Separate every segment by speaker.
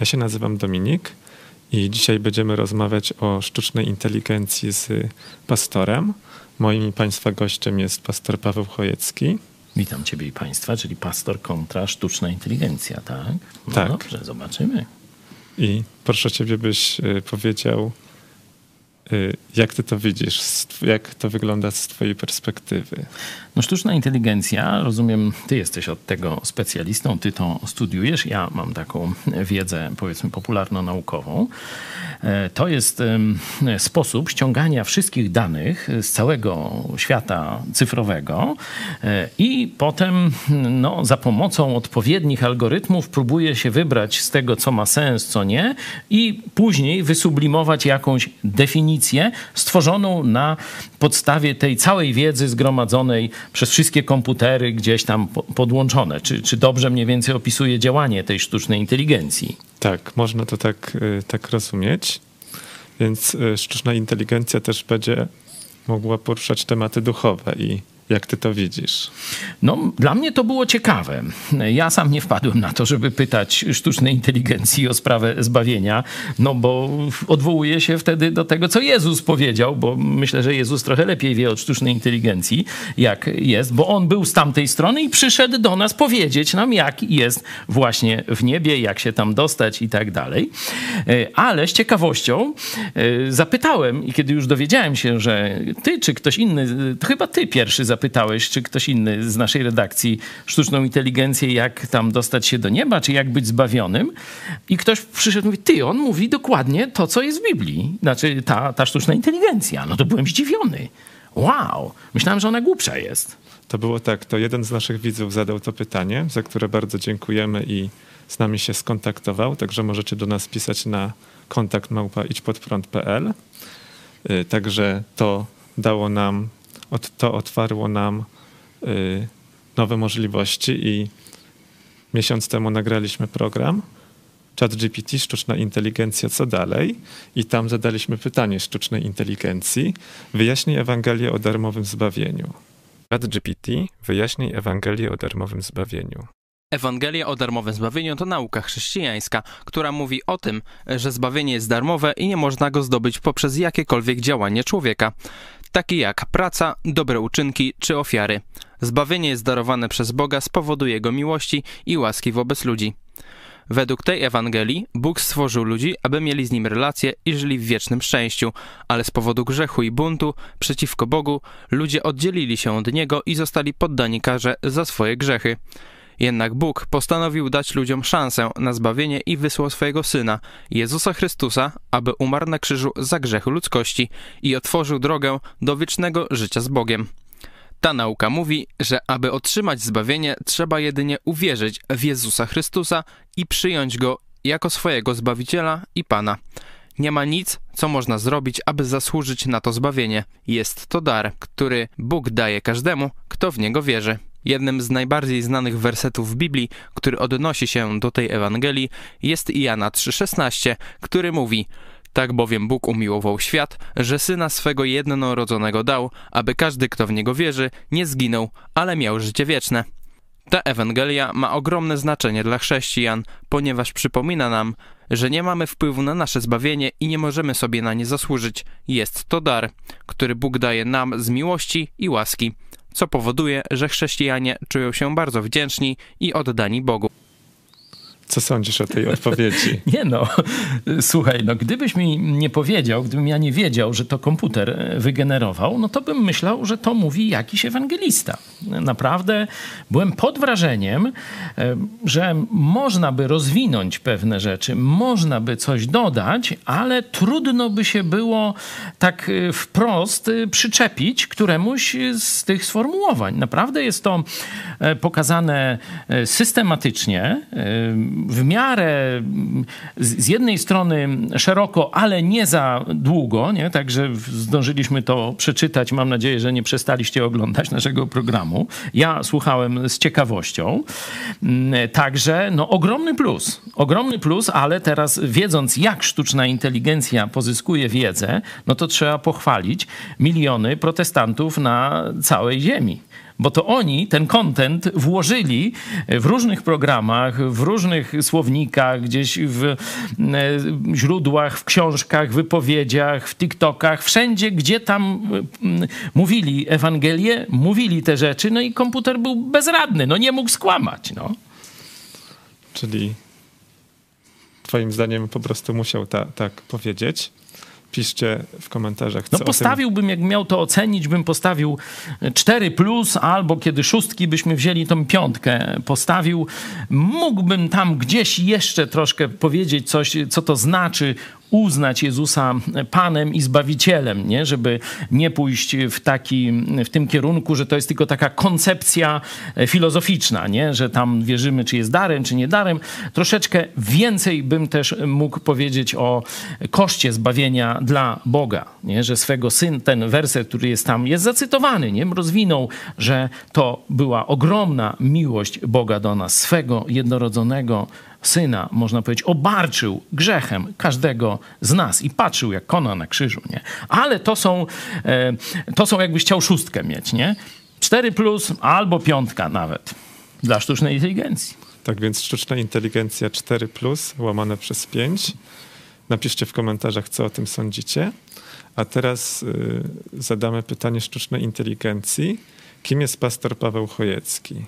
Speaker 1: Ja się nazywam Dominik i dzisiaj będziemy rozmawiać o sztucznej inteligencji z pastorem. Moim i Państwa gościem jest pastor Paweł Chojecki.
Speaker 2: Witam Ciebie i Państwa, czyli pastor kontra sztuczna inteligencja, tak? No
Speaker 1: Tak.
Speaker 2: Dobrze, zobaczymy.
Speaker 1: I proszę Ciebie, byś y, powiedział, jak Ty to widzisz, jak to wygląda z Twojej perspektywy.
Speaker 2: No sztuczna inteligencja, rozumiem, Ty jesteś od tego specjalistą, Ty to studiujesz, ja mam taką wiedzę, powiedzmy, popularno-naukową. E, To jest sposób ściągania wszystkich danych z całego świata cyfrowego e, i potem no, za pomocą odpowiednich algorytmów próbuje się wybrać z tego, co ma sens, co nie i później wysublimować jakąś definicję stworzoną na podstawie tej całej wiedzy zgromadzonej przez wszystkie komputery gdzieś tam po- podłączone. Czy, czy dobrze mniej więcej opisuje działanie tej sztucznej inteligencji?
Speaker 1: Tak, można to tak, y, tak rozumieć. Więc y, sztuczna inteligencja też będzie mogła poruszać tematy duchowe i jak Ty to widzisz.
Speaker 2: No, dla mnie to było ciekawe. Ja sam nie wpadłem na to, żeby pytać sztucznej inteligencji o sprawę zbawienia, no bo odwołuję się wtedy do tego, co Jezus powiedział, bo myślę, że Jezus trochę lepiej wie od sztucznej inteligencji, jak jest, bo on był z tamtej strony i przyszedł do nas powiedzieć nam, jak jest właśnie w niebie, jak się tam dostać i tak dalej. E, Ale z ciekawością e, zapytałem, i kiedy już dowiedziałem się, że ty czy ktoś inny, to chyba ty pierwszy czy ktoś inny z naszej redakcji sztuczną inteligencję, jak tam dostać się do nieba, czy jak być zbawionym. I ktoś przyszedł i mówi, ty, on mówi dokładnie to, co jest w Biblii. Znaczy ta, ta sztuczna inteligencja. No to byłem zdziwiony. Wow, myślałem, że ona głupsza jest.
Speaker 1: To było tak, to jeden z naszych widzów zadał to pytanie, za które bardzo dziękujemy i z nami się skontaktował, także możecie do nas pisać na kontakt małpa idźpodprąd.pl. Y, Także to dało nam, od- to otwarło nam y, nowe możliwości i miesiąc temu nagraliśmy program ChatGPT, sztuczna inteligencja, co dalej? I tam zadaliśmy pytanie sztucznej inteligencji. Wyjaśnij Ewangelię o darmowym zbawieniu. ChatGPT, wyjaśnij Ewangelię o darmowym zbawieniu.
Speaker 3: Ewangelia o darmowym zbawieniu to nauka chrześcijańska, która mówi o tym, że zbawienie jest darmowe i nie można go zdobyć poprzez jakiekolwiek działanie człowieka, takie jak praca, dobre uczynki czy ofiary. Zbawienie jest darowane przez Boga z powodu Jego miłości i łaski wobec ludzi. Według tej Ewangelii Bóg stworzył ludzi, aby mieli z Nim relacje i żyli w wiecznym szczęściu, ale z powodu grzechu i buntu przeciwko Bogu ludzie oddzielili się od Niego i zostali poddani karze za swoje grzechy. Jednak Bóg postanowił dać ludziom szansę na zbawienie i wysłał swojego Syna, Jezusa Chrystusa, aby umarł na krzyżu za grzechy ludzkości i otworzył drogę do wiecznego życia z Bogiem. Ta nauka mówi, że aby otrzymać zbawienie, trzeba jedynie uwierzyć w Jezusa Chrystusa i przyjąć Go jako swojego Zbawiciela i Pana. Nie ma nic, co można zrobić, aby zasłużyć na to zbawienie. Jest to dar, który Bóg daje każdemu, kto w Niego wierzy. Jednym z najbardziej znanych wersetów w Biblii, który odnosi się do tej Ewangelii, jest Jana 3,16, który mówi Tak bowiem Bóg umiłował świat, że Syna swego jednorodzonego dał, aby każdy, kto w Niego wierzy, nie zginął, ale miał życie wieczne. Ta Ewangelia ma ogromne znaczenie dla chrześcijan, ponieważ przypomina nam, że nie mamy wpływu na nasze zbawienie i nie możemy sobie na nie zasłużyć. Jest to dar, który Bóg daje nam z miłości i łaski, co powoduje, że chrześcijanie czują się bardzo wdzięczni i oddani Bogu.
Speaker 1: Co sądzisz o tej odpowiedzi?
Speaker 2: Nie no, słuchaj, no gdybyś mi nie powiedział, gdybym ja nie wiedział, że to komputer wygenerował, no to bym myślał, że to mówi jakiś ewangelista. Naprawdę byłem pod wrażeniem, e, że można by rozwinąć pewne rzeczy, można by coś dodać, ale trudno by się było tak e, wprost e, przyczepić któremuś z tych sformułowań. Naprawdę jest to pokazane systematycznie, w miarę z jednej strony szeroko, ale nie za długo, nie? także zdążyliśmy to przeczytać. Mam nadzieję, że nie przestaliście oglądać naszego programu. Ja słuchałem z ciekawością. Mm, Także no, ogromny plus, ogromny plus, ale teraz wiedząc, jak sztuczna inteligencja pozyskuje wiedzę, no to trzeba pochwalić miliony protestantów na całej ziemi. Bo to oni ten content włożyli w różnych programach, w różnych słownikach, gdzieś w e, źródłach, w książkach, wypowiedziach, w TikTokach, wszędzie, gdzie tam e, mówili Ewangelię, mówili te rzeczy, no i komputer był bezradny, no nie mógł skłamać, no.
Speaker 1: Czyli twoim zdaniem po prostu musiał ta, tak powiedzieć piszcie w komentarzach.
Speaker 2: no postawiłbym, jak miał to ocenić, bym postawił 4 plus, albo kiedy szóstki byśmy wzięli tą piątkę, postawił. Mógłbym tam gdzieś jeszcze troszkę powiedzieć coś, co to znaczy uznać Jezusa Panem i Zbawicielem, nie? żeby nie pójść w, taki, w tym kierunku, że to jest tylko taka koncepcja filozoficzna, nie? że tam wierzymy, czy jest darem, czy nie darem. Troszeczkę więcej bym też mógł powiedzieć o koszcie zbawienia dla Boga, nie? że swego syn, ten werset, który jest tam, jest zacytowany, nie? rozwinął, że to była ogromna miłość Boga do nas, swego jednorodzonego syna, można powiedzieć, obarczył grzechem każdego z nas i patrzył, jak kona na krzyżu, nie? Ale to są, e, to są jakbyś chciał szóstkę mieć, nie? Cztery plus albo piątka nawet dla sztucznej inteligencji.
Speaker 1: Tak więc sztuczna inteligencja 4 plus łamane przez 5. Napiszcie w komentarzach, co o tym sądzicie. A teraz y, zadamy pytanie sztucznej inteligencji. Kim jest pastor Paweł Chojecki?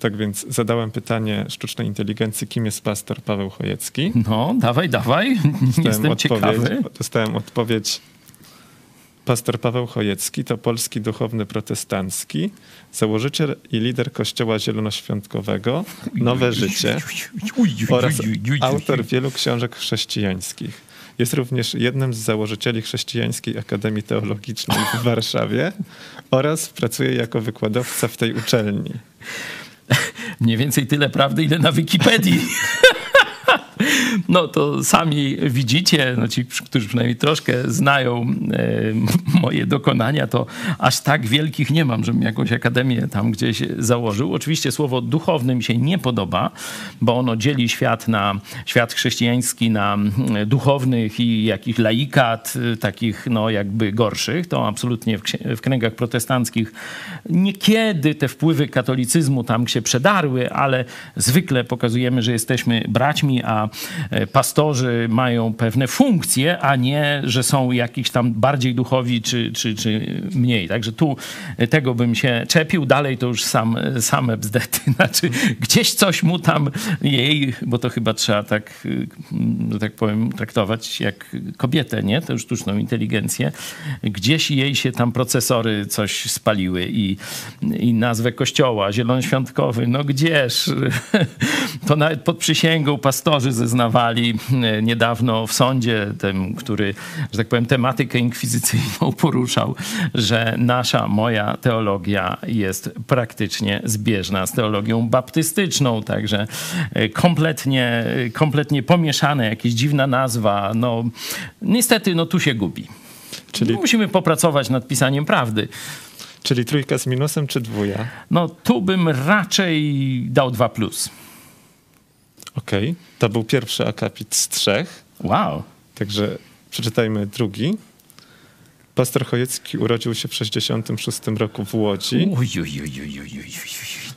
Speaker 1: Tak więc zadałem pytanie sztucznej inteligencji, kim jest pastor Paweł Chojecki.
Speaker 2: No, dawaj, dawaj. Jestem odpowiedź, ciekawy.
Speaker 1: Dostałem odpowiedź. Pastor Paweł Chojecki to polski duchowny protestancki, założyciel i lider Kościoła Zielonoświątkowego Nowe Życie oraz autor wielu książek chrześcijańskich. Jest również jednym z założycieli Chrześcijańskiej Akademii Teologicznej w Warszawie oraz pracuje jako wykładowca w tej uczelni.
Speaker 2: Mniej więcej tyle prawdy, ile na Wikipedii. No to sami widzicie, no ci, którzy przynajmniej troszkę znają e, moje dokonania, to aż tak wielkich nie mam, żebym jakąś akademię tam gdzieś założył. Oczywiście słowo duchowny mi się nie podoba, bo ono dzieli świat na świat chrześcijański na duchownych i jakichś laikat, takich no jakby gorszych. To absolutnie w, w kręgach protestanckich niekiedy te wpływy katolicyzmu tam się przedarły, ale zwykle pokazujemy, że jesteśmy braćmi, a E, pastorzy mają pewne funkcje, a nie, że są jakiś tam bardziej duchowi czy, czy, czy mniej. Także tu tego bym się czepił. Dalej to już sam, same bzdety. Znaczy gdzieś coś mu tam jej, bo to chyba trzeba tak, że tak powiem, traktować jak kobietę, nie? Tę sztuczną inteligencję. Gdzieś jej się tam procesory coś spaliły i, i nazwę kościoła, zielonoświątkowy, no gdzież? To nawet pod przysięgą pastorzy zeznawali e, niedawno w sądzie, tym, który, że tak powiem, tematykę inkwizycyjną poruszał, że nasza, moja teologia jest praktycznie zbieżna z teologią baptystyczną, także e, kompletnie, kompletnie pomieszane, jakaś dziwna nazwa. No, niestety, no tu się gubi. Czyli... Musimy popracować nad pisaniem prawdy.
Speaker 1: Czyli trójka z minusem czy dwuja?
Speaker 2: No tu bym raczej dał dwa plus.
Speaker 1: Okej, okay. to był pierwszy akapit z trzech.
Speaker 2: Wow.
Speaker 1: Także przeczytajmy drugi. Pastor Chojecki urodził się w 66 roku w Łodzi.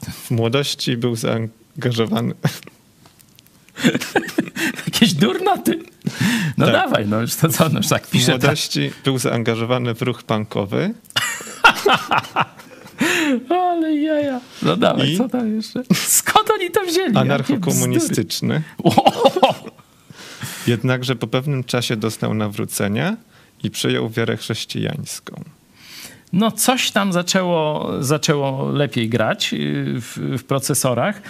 Speaker 1: W młodości był zaangażowany...
Speaker 2: Jakieś durnoty. No tak. dawaj, no już to co, no już tak pisze.
Speaker 1: W młodości tak. był zaangażowany w ruch punkowy.
Speaker 2: Ale jaja. No dawaj, I... co tam jeszcze? Skąd oni to wzięli?
Speaker 1: Anarchokomunistyczny. Jednakże po pewnym czasie dostał nawrócenia i przyjął wiarę chrześcijańską
Speaker 2: no coś tam zaczęło, zaczęło lepiej grać y, w, w, procesorach.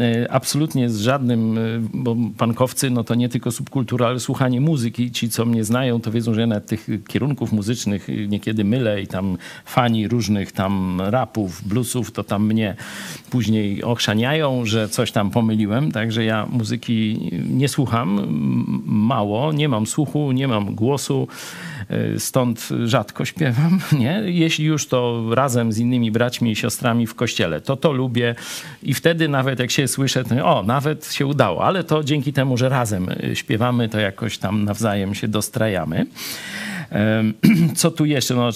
Speaker 2: Y, absolutnie z żadnym, y, bo pankowcy no to nie tylko subkultura, ale słuchanie muzyki. Ci, co mnie znają, to wiedzą, że ja nawet tych kierunków muzycznych niekiedy mylę i tam fani różnych tam rapów, bluesów, to tam mnie później ochrzaniają, że coś tam pomyliłem. Także ja muzyki nie słucham mało, nie mam słuchu, nie mam głosu. E, stąd rzadko śpiewam, nie? Jeśli już to razem z innymi braćmi i siostrami w kościele, to to lubię i wtedy nawet jak się słyszę, to o, nawet się udało, ale to dzięki temu, że razem e, śpiewamy, to jakoś tam nawzajem się dostrajamy. Co tu jeszcze? No,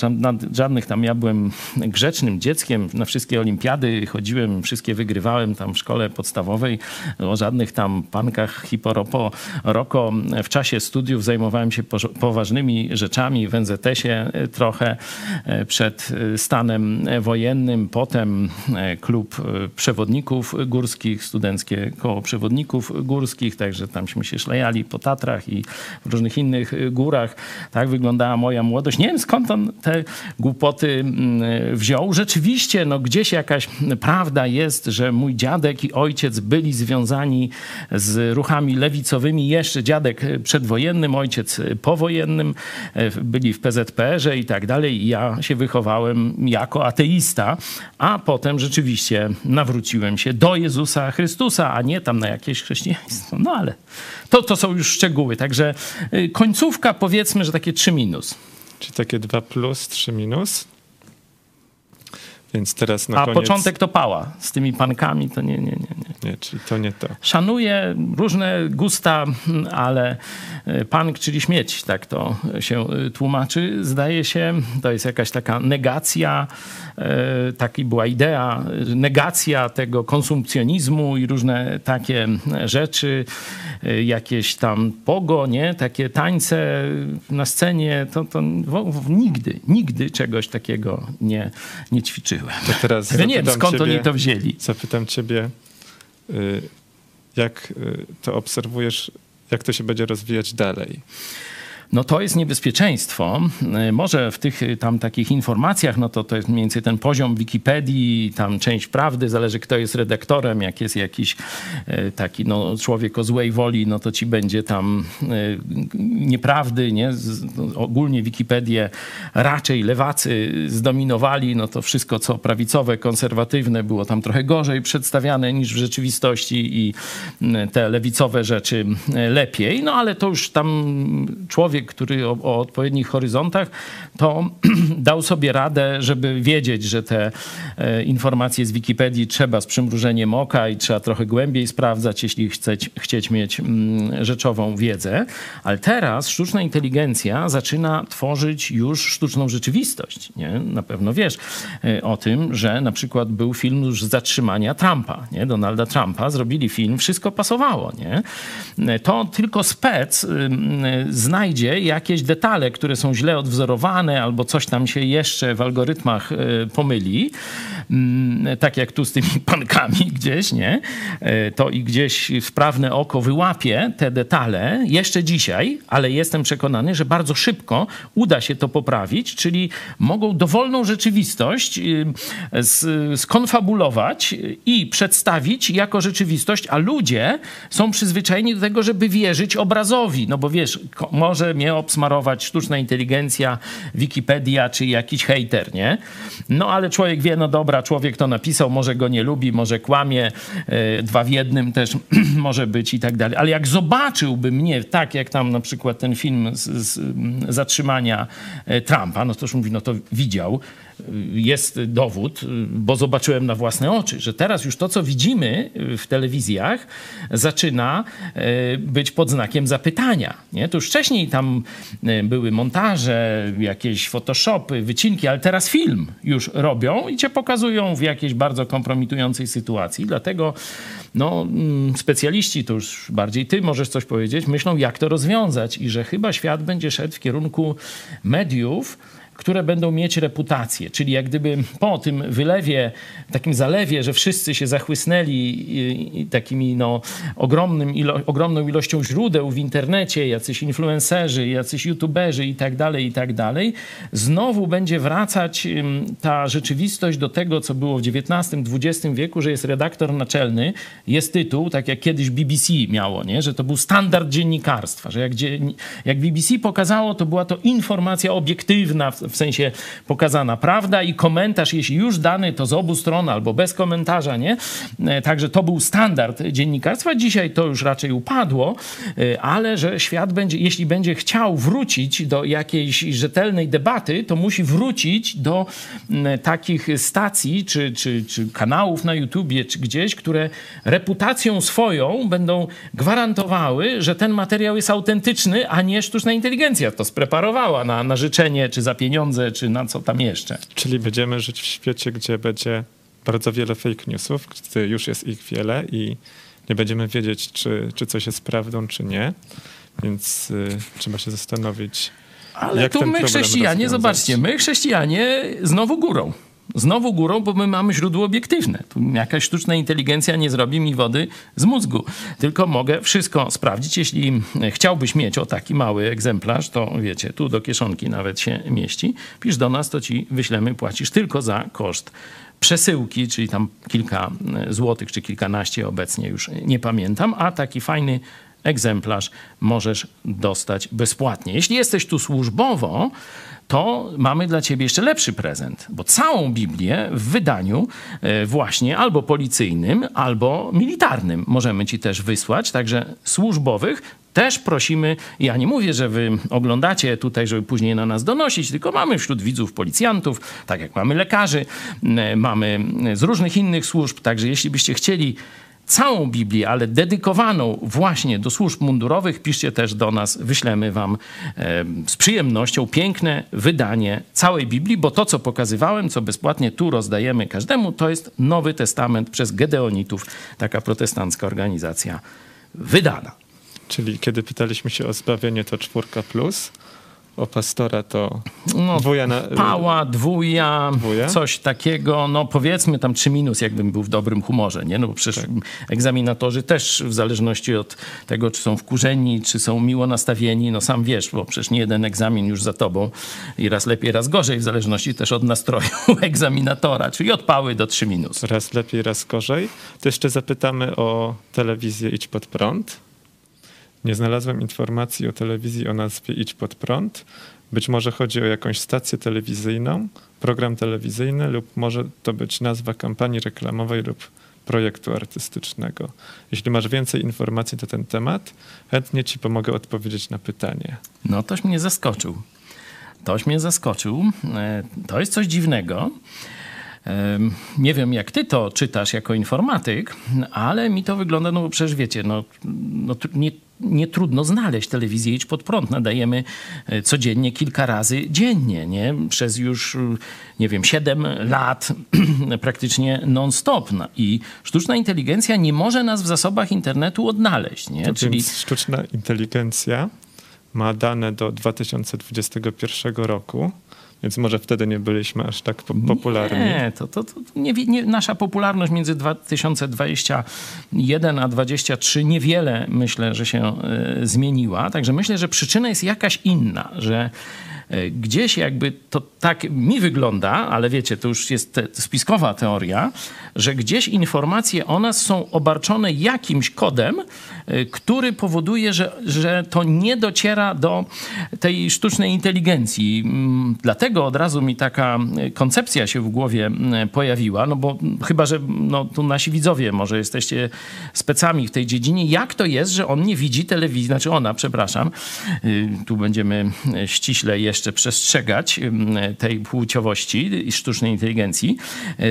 Speaker 2: żadnych tam, ja byłem grzecznym dzieckiem, na wszystkie olimpiady chodziłem, wszystkie wygrywałem tam w szkole podstawowej, o żadnych tam pankach hiporopo roko. W czasie studiów zajmowałem się poważnymi rzeczami w NZS-ie trochę e, przed stanem wojennym, potem e, klub e, przewodników górskich, studenckie koło przewodników górskich, także tamśmy się szlejali po Tatrach i w różnych innych górach. Tak wyglądała moja młodość. Nie wiem skąd on te głupoty mm, wziął. Rzeczywiście, no gdzieś jakaś prawda jest, że mój dziadek i ojciec byli związani z ruchami lewicowymi. Jeszcze dziadek przedwojennym, ojciec powojennym. E, byli w PZPR-ze i tak dalej. Ja się wychowałem jako ateista, a potem rzeczywiście nawróciłem się do Jezusa Chrystusa, a nie tam na jakieś chrześcijaństwo. No ale to, to są już szczegóły. Także końcówka powiedzmy, że takie 3 minus.
Speaker 1: Takie 2 plus, 3 minus. Więc teraz na
Speaker 2: A
Speaker 1: koniec...
Speaker 2: początek to pała. Z tymi pankami to nie, nie, nie.
Speaker 1: Nie, nie czyli to nie to.
Speaker 2: Szanuję różne gusta, ale e, pank, czyli śmieć, tak to się e, tłumaczy. Zdaje się, to jest jakaś taka negacja, e, taki była idea, negacja tego konsumpcjonizmu i różne takie rzeczy, jakieś tam pogo, nie? Takie tańce na scenie, to, to nigdy, nigdy czegoś takiego nie, nie ćwiczyłem.
Speaker 1: To teraz
Speaker 2: ja nie wiem, skąd ciebie, oni to wzięli.
Speaker 1: Zapytam ciebie, y, jak y, to obserwujesz, jak to się będzie rozwijać dalej?
Speaker 2: No to jest niebezpieczeństwo. E, może w tych e, tam takich informacjach, no to to jest mniej więcej ten poziom Wikipedii, tam część prawdy, zależy kto jest redaktorem, jak jest jakiś e, taki no, człowiek o złej woli, no to ci będzie tam nieprawdy, nie? No, ogólnie Wikipedię raczej lewacy zdominowali, no to wszystko co prawicowe, konserwatywne było tam trochę gorzej przedstawiane niż w rzeczywistości i te lewicowe rzeczy lepiej, no ale to już tam człowiek człowiek, który o, o odpowiednich horyzontach, to dał sobie radę, żeby wiedzieć, że te e, informacje z Wikipedii trzeba z przymrużeniem oka i trzeba trochę głębiej sprawdzać, jeśli chcieć, chcieć mieć mm, rzeczową wiedzę. Ale teraz sztuczna inteligencja zaczyna tworzyć już sztuczną rzeczywistość. Nie? Na pewno wiesz e, o tym, że na przykład był film już z zatrzymania Trumpa, nie? Donalda Trumpa. Zrobili film, wszystko pasowało. Nie? E, to tylko spec znajdzie jakieś detale, które są źle odwzorowane albo coś tam się jeszcze w algorytmach e, pomyli, mm, tak jak tu z tymi pankami gdzieś, nie? E, to i gdzieś sprawne oko wyłapie te detale jeszcze dzisiaj, ale jestem przekonany, że bardzo szybko uda się to poprawić, czyli mogą dowolną rzeczywistość e, skonfabulować i przedstawić jako rzeczywistość, a ludzie są przyzwyczajeni do tego, żeby wierzyć obrazowi, no bo wiesz, może mnie obsmarować sztuczna inteligencja, Wikipedia czy jakiś hater, nie? No ale człowiek wie, no dobra, człowiek to napisał, może go nie lubi, może kłamie, yy, dwa w jednym też może być i tak dalej. Ale jak zobaczyłby mnie, tak jak tam na przykład ten film z, z zatrzymania e, Trumpa, no to już mówi, no to widział, jest dowód, bo zobaczyłem na własne oczy, że teraz już to, co widzimy w telewizjach, zaczyna e, być pod znakiem zapytania. Nie? To już wcześniej tam e, były montaże, jakieś photoshopy, wycinki, ale teraz film już robią i cię pokazują w jakiejś bardzo kompromitującej sytuacji. Dlatego no, mm, specjaliści, to już bardziej ty możesz coś powiedzieć, myślą, jak to rozwiązać i że chyba świat będzie szedł w kierunku mediów, które będą mieć reputację. Czyli jak gdyby po tym wylewie, takim zalewie, że wszyscy się zachłysnęli takimi no, ogromnym ilo ogromną ilością źródeł w internecie, jacyś influencerzy, jacyś youtuberzy i tak dalej, i tak dalej, znowu będzie wracać ta rzeczywistość do tego, co było w XIX-XX wieku, że jest redaktor naczelny, jest tytuł, tak jak kiedyś BBC miało, nie? że to był standard dziennikarstwa, że jak, jak BBC pokazało, to była to informacja obiektywna, w sensie pokazana prawda i komentarz, jeśli już dany, to z obu stron albo bez komentarza, nie? E, także to był standard dziennikarstwa. Dzisiaj to już raczej upadło, e, ale że świat będzie, jeśli będzie chciał wrócić do jakiejś rzetelnej debaty, to musi wrócić do takich stacji czy, czy, czy kanałów na YouTubie, czy gdzieś, które reputacją swoją będą gwarantowały, że ten materiał jest autentyczny, a nie sztuczna inteligencja to spreparowała na, na życzenie, czy za pieniądze, czy na co tam jeszcze.
Speaker 1: Czyli będziemy żyć w świecie, gdzie będzie bardzo wiele fake newsów, gdy już jest ich wiele i nie będziemy wiedzieć, czy, czy coś jest prawdą, czy nie. Więc y, trzeba się zastanowić.
Speaker 2: Ale tu my chrześcijanie, zobaczcie, my chrześcijanie znowu górą. Znowu górą, bo my mamy źródło obiektywne. Tu jakaś sztuczna inteligencja nie zrobi mi wody z mózgu. Tylko mogę wszystko sprawdzić. Jeśli chciałbyś mieć o taki mały egzemplarz, to wiecie, tu do kieszonki nawet się mieści. Pisz do nas, to ci wyślemy, płacisz tylko za koszt przesyłki, czyli tam kilka złotych czy kilkanaście obecnie już nie pamiętam, a taki fajny egzemplarz możesz dostać bezpłatnie. Jeśli jesteś tu służbowo, to mamy dla ciebie jeszcze lepszy prezent, bo całą Biblię w wydaniu e, właśnie albo policyjnym, albo militarnym możemy ci też wysłać, także służbowych też prosimy, ja nie mówię, że wy oglądacie tutaj, żeby później na nas donosić, tylko mamy wśród widzów policjantów, tak jak mamy lekarzy, mamy z różnych innych służb, także jeśli byście chcieli całą Biblię, ale dedykowaną właśnie do służb mundurowych, piszcie też do nas, wyślemy wam z przyjemnością piękne wydanie całej Biblii, bo to, co pokazywałem, co bezpłatnie tu rozdajemy każdemu, to jest Nowy Testament przez Gedeonitów, taka protestancka organizacja wydana.
Speaker 1: Czyli kiedy pytaliśmy się o zbawienie, to czwórka plus, o pastora to no, dwuja na...
Speaker 2: Pała, dwuja, dwuja, coś takiego, no powiedzmy tam trzy minus, jakbym był w dobrym humorze, nie? No bo przecież tak. egzaminatorzy też w zależności od tego, czy są wkurzeni, czy są miło nastawieni, no sam wiesz, bo przecież nie jeden egzamin już za tobą i raz lepiej, raz gorzej, w zależności też od nastroju egzaminatora, czyli od pały do trzy minus.
Speaker 1: Raz lepiej, raz gorzej. To jeszcze zapytamy o telewizję Idź Pod Prąd. Nie znalazłem informacji o telewizji o nazwie Idź pod prąd. Być może chodzi o jakąś stację telewizyjną, program telewizyjny, lub może to być nazwa kampanii reklamowej lub projektu artystycznego. Jeśli masz więcej informacji na ten temat, chętnie ci pomogę odpowiedzieć na pytanie.
Speaker 2: No, toś mnie zaskoczył. Toś mnie zaskoczył. E, to jest coś dziwnego. Nie wiem, jak ty to czytasz jako informatyk, ale mi to wygląda, no bo przecież wiecie, no, no nie, nie trudno znaleźć telewizję Idź Pod Prąd. Nadajemy e, codziennie kilka razy dziennie, nie? Przez już, nie wiem, 7 lat praktycznie non-stop. No I sztuczna inteligencja nie może nas w zasobach internetu odnaleźć, nie?
Speaker 1: To Czyli sztuczna inteligencja ma dane do 2021 roku więc może wtedy nie byliśmy aż tak popularni.
Speaker 2: Nie, to, to, to nie, nie, nasza popularność między 2021 a 2023 niewiele myślę, że się y, zmieniła. Także myślę, że przyczyna jest jakaś inna, że E, gdzieś jakby to tak mi wygląda, ale wiecie, to już jest te, spiskowa teoria, że gdzieś informacje o nas są obarczone jakimś kodem, który powoduje, że, że to nie dociera do tej sztucznej inteligencji. Mm, dlatego od razu mi taka koncepcja się w głowie pojawiła, no bo chyba, że no, tu nasi widzowie może jesteście specami w tej dziedzinie, jak to jest, że on nie widzi telewizji, znaczy ona, przepraszam, y, tu będziemy ściśle jeszcze przestrzegać tej płciowości i sztucznej inteligencji,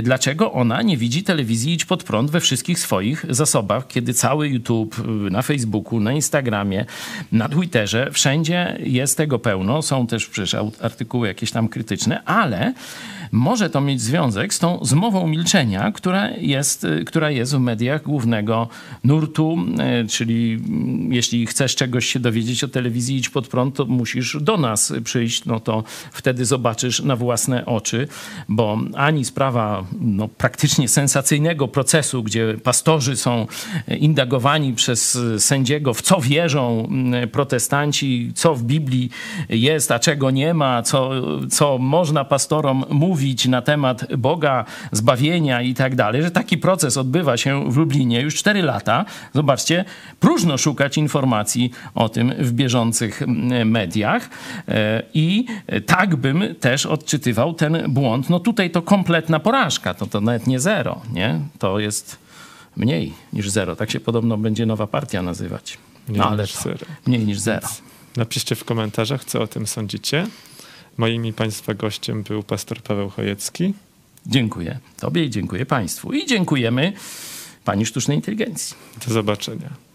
Speaker 2: dlaczego ona nie widzi telewizji Idź Pod Prąd we wszystkich swoich zasobach, kiedy cały YouTube na Facebooku, na Instagramie, na Twitterze, wszędzie jest tego pełno. Są też przecież artykuły jakieś tam krytyczne, ale może to mieć związek z tą zmową milczenia, która jest, y, która jest w mediach głównego nurtu, y, czyli mm, jeśli chcesz czegoś się dowiedzieć o telewizji Idź Pod Prąd, to musisz do nas przyjść, no to wtedy zobaczysz na własne oczy, bo ani sprawa no, praktycznie sensacyjnego procesu, gdzie pastorzy są indagowani przez sędziego, w co wierzą mm, protestanci, co w Biblii jest, a czego nie ma, co, co można pastorom mówić, mówić na temat Boga, zbawienia i tak dalej, że taki proces odbywa się w Lublinie już 4 lata. Zobaczcie, próżno szukać informacji o tym w bieżących mediach e, i tak bym też odczytywał ten błąd. No tutaj to kompletna porażka, to, to nawet nie zero, nie? To jest mniej niż zero. Tak się podobno będzie nowa partia nazywać.
Speaker 1: Mniej
Speaker 2: No ale
Speaker 1: niż zero.
Speaker 2: mniej niż zero.
Speaker 1: Napiszcie w komentarzach, co o tym sądzicie. Moim i Państwa gościem był pastor Paweł Chojecki.
Speaker 2: Dziękuję Tobie i dziękuję Państwu. I dziękujemy Pani Sztucznej Inteligencji.
Speaker 1: Do zobaczenia.